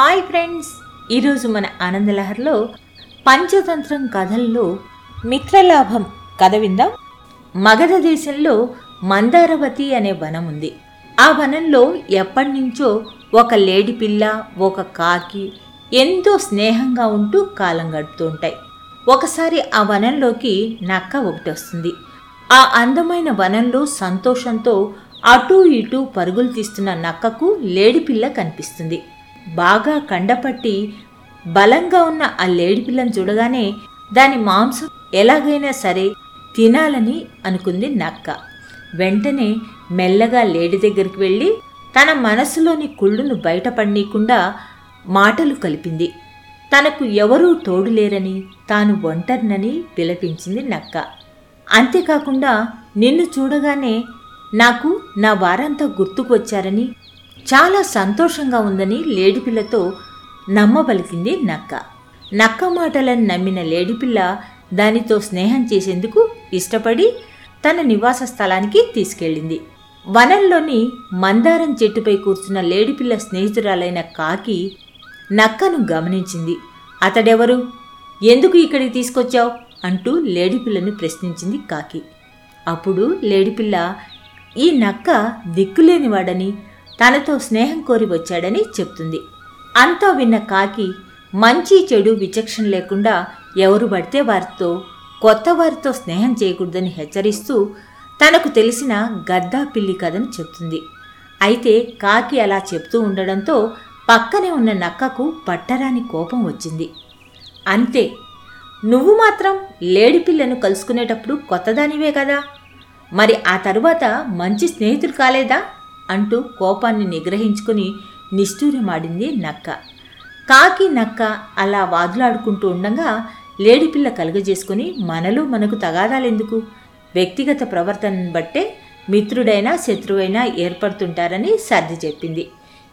Hi friends. ఈరోజు మన ఆనందలహర్లో పంచతంత్రం కథల్లో మిత్రలాభం కథ విందాం. మగధ దేశంలో మందారవతి అనే వనం ఉంది. ఆ వనంలో ఎప్పటి నుంచో ఒక లేడి పిల్ల ఒక కాకి ఎంతో స్నేహంగా ఉంటూ కాలం గడుపుతూ ఉంటాయి. ఒకసారి ఆ వనంలోకి నక్క ఒకటి వస్తుంది. ఆ అందమైన వనంలో సంతోషంతో అటూ ఇటూ పరుగులు తీస్తున్న నక్కకు లేడిపిల్ల కనిపిస్తుంది. బాగా కండపట్టి బలంగా ఉన్న ఆ లేడిపిల్లను చూడగానే దాని మాంసం ఎలాగైనా సరే తినాలని అనుకుంది నక్క. వెంటనే మెల్లగా లేడి దగ్గరికి వెళ్ళి తన మనసులోని కుళ్ళును బయటపడనీయకుండా మాటలు కలిపింది. తనకు ఎవరూ తోడు లేరని తాను ఒంటరినని విలపించింది నక్క. అంతేకాకుండా నిన్ను చూడగానే నాకు నా వారంతా గుర్తుకు వచ్చారని చాలా సంతోషంగా ఉందని లేడిపిల్లతో నమ్మబలికింది నక్క. నక్క మాటలను నమ్మిన లేడిపిల్ల దానితో స్నేహం చేసేందుకు ఇష్టపడి తన నివాస స్థలానికి తీసుకెళ్ళింది. వనంలోని మందారం చెట్టుపై కూర్చున్న లేడిపిల్ల స్నేహితురాలైన కాకి నక్కను గమనించింది. అతడెవరు? ఎందుకు ఇక్కడికి తీసుకొచ్చావు? అంటూ లేడిపిల్లను ప్రశ్నించింది కాకి. అప్పుడు లేడిపిల్ల ఈ నక్క దిక్కులేనివాడని తనతో స్నేహం కోరి వచ్చాడని చెప్తుంది. అంతా విన్న కాకి మంచి చెడు విచక్షణ లేకుండా ఎవరు పడితే వారితో కొత్త వారితో స్నేహం చేయకూడదని హెచ్చరిస్తూ తనకు తెలిసిన గద్దా పిల్లి కథను చెప్తుంది. అయితే కాకి అలా చెప్తూ ఉండడంతో పక్కనే ఉన్న నక్కకు పట్టరాని కోపం వచ్చింది. అంతే నువ్వు మాత్రం లేడిపిల్లను కలుసుకునేటప్పుడు కొత్తదానివే కదా? మరి ఆ తరువాత మంచి స్నేహితుడు కాలేదా? అంటూ కోపాన్ని నిగ్రహించుకుని నిష్ఠూరమాడింది నక్క. కాకి నక్క అలా వాదులాడుకుంటూ ఉండగా లేడిపిల్ల కలుగజేసుకుని మనలో మనకు తగాదాలెందుకు? వ్యక్తిగత ప్రవర్తనను బట్టే మిత్రుడైనా శత్రువైనా ఏర్పడుతుంటారని సర్ది చెప్పింది.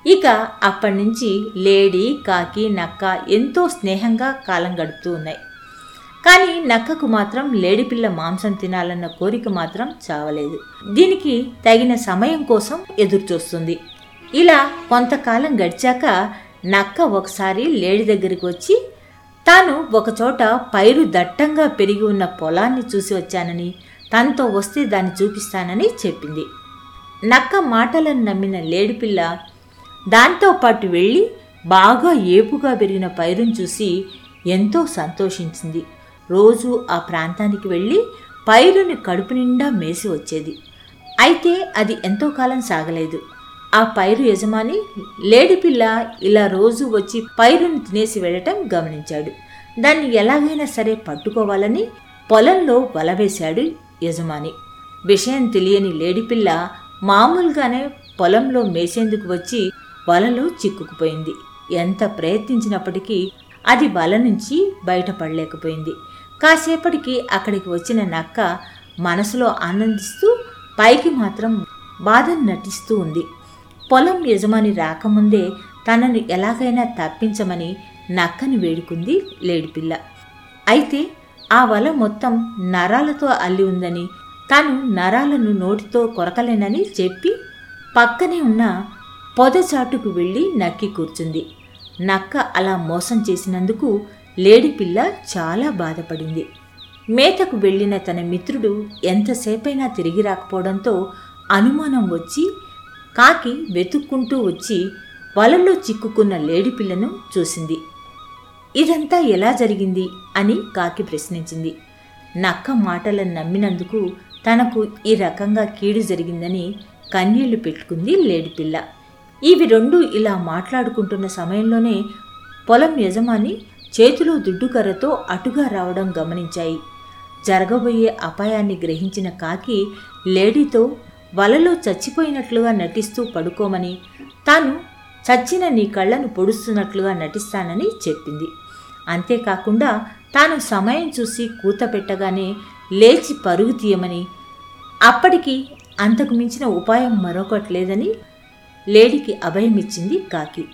ఇక అప్పటి నుంచి లేడీ కాకి నక్క ఎంతో స్నేహంగా కాలం గడుపుతూ ఉన్నాయి. కానీ నక్కకు మాత్రం లేడిపిల్ల మాంసం తినాలన్న కోరిక మాత్రం చావలేదు. దీనికి తగిన సమయం కోసం ఎదురుచూస్తుంది. ఇలా కొంతకాలం గడిచాక నక్క ఒకసారి లేడి దగ్గరికి వచ్చి తాను ఒకచోట పైరు దట్టంగా పెరిగి ఉన్న పొలాన్ని చూసి వచ్చానని తనతో వస్తే దాన్ని చూపిస్తానని చెప్పింది. నక్క మాటలను నమ్మిన లేడిపిల్ల దాంతో పాటు వెళ్ళి బాగా ఏపుగా పెరిగిన పైరును చూసి ఎంతో సంతోషించింది. రోజు ఆ ప్రాంతానికి వెళ్ళి పైరుని కడుపు నిండా మేసి వచ్చేది. అయితే అది ఎంతో కాలం సాగలేదు. ఆ పైరు యజమాని లేడిపిల్ల ఇలా రోజు వచ్చి పైరుని తినేసి వెళ్ళటం గమనించాడు. దాన్ని ఎలాగైనా సరే పట్టుకోవాలని పొలంలో వల వేశాడు యజమాని. విషయం తెలియని లేడిపిల్ల మామూలుగానే పొలంలో మేసేందుకు వచ్చి వలలో చిక్కుకుపోయింది. ఎంత ప్రయత్నించినప్పటికీ అది వల నుంచి బయటపడలేకపోయింది. కాసేపటికి అక్కడికి వచ్చిన నక్క మనసులో ఆనందిస్తూ పైకి మాత్రం బాధను నటిస్తూ ఉంది. పొలం యజమాని రాకముందే తనను ఎలాగైనా తప్పించమని నక్కని వేడుకుంది లేడిపిల్ల. అయితే ఆ వల మొత్తం నరాలతో అల్లి ఉందని తాను నరాలను నోటితో కొరకలేనని చెప్పి పక్కనే ఉన్న పొదచాటుకు వెళ్ళి నక్కి కూర్చుంది. నక్క అలా మోసం చేసినందుకు లేడిపిల్ల చాలా బాధపడింది. మేతకు వెళ్ళిన తన మిత్రుడు ఎంతసేపైనా తిరిగి రాకపోవడంతో అనుమానం వచ్చి కాకి వెతుక్కుంటూ వచ్చి వలలో చిక్కుకున్న లేడిపిల్లను చూసింది. ఇదంతా ఎలా జరిగింది అని కాకి ప్రశ్నించింది. నక్క మాటలను నమ్మినందుకు తనకు ఈ రకంగా కీడు జరిగిందని కన్నీళ్ళు పెట్టుకుంది లేడిపిల్ల ఇవి రెండు ఇలా మాట్లాడుకుంటున్న సమయంలోనే పొలం యజమాని చేతిలో దుడ్డుకర్రతో అటుగా రావడం గమనించాయి. జరగబోయే అపాయాన్ని గ్రహించిన కాకి లేడీతో వలలో చచ్చిపోయినట్లుగా నటిస్తూ పడుకోమని తాను చచ్చిన నీ కళ్ళను పొడుస్తున్నట్లుగా నటిస్తానని చెప్పింది. అంతేకాకుండా తాను సమయం చూసి కూత పెట్టగానే లేచి పరుగు తీయమని అప్పటికి అంతకు మించిన ఉపాయం మరొకటి లేదని లేడికి అభయమిచ్చింది కాకి.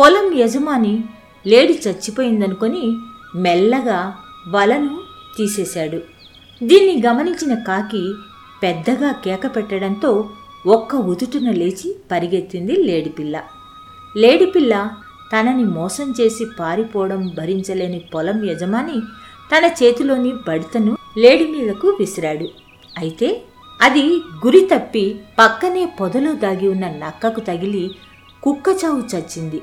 పొలం యజమాని లేడి చచ్చిపోయిందనుకొని మెల్లగా వలను తీసేశాడు. దీన్ని గమనించిన కాకి పెద్దగా కేక పెట్టడంతో ఒక్క ఉదుటున లేచి పరిగెత్తింది లేడిపిల్ల లేడిపిల్ల తనని మోసం చేసి పారిపోవడం భరించలేని పొలం యజమాని తన చేతిలోని బడితను లేడి మీదకు విసిరాడు. అయితే అది గురి తప్పి పక్కనే పొదలో దాగి ఉన్న నక్కకు తగిలి కుక్కచావు చచ్చింది.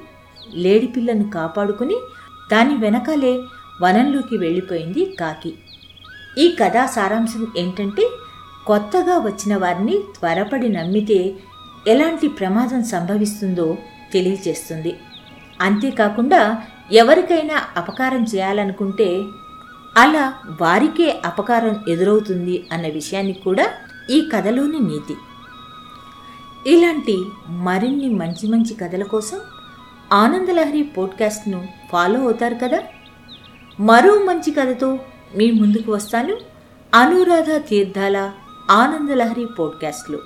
లేడి పిల్లను కాపాడుకుని దాని వెనకాలే వనంలోకి వెళ్ళిపోయింది కాకి. ఈ కథా సారాంశం ఏంటంటే కొత్తగా వచ్చిన వారిని త్వరపడి నమ్మితే ఎలాంటి ప్రమాదం సంభవిస్తుందో తెలియచేస్తుంది. అంతేకాకుండా ఎవరికైనా అపకారం చేయాలనుకుంటే అలా వారికే అపకారం ఎదురవుతుంది అన్న విషయాన్ని కూడా ఈ కథలోని నీతి. ఇలాంటి మరిన్ని మంచి మంచి కథల కోసం ఆనందలహరి పోడ్కాస్ట్ను ఫాలో అవుతారు కదా? మరో మంచి కథతో మీ ముందుకు వస్తాను. అనురాధ తీర్థాల ఆనందలహరి పోడ్కాస్ట్లో.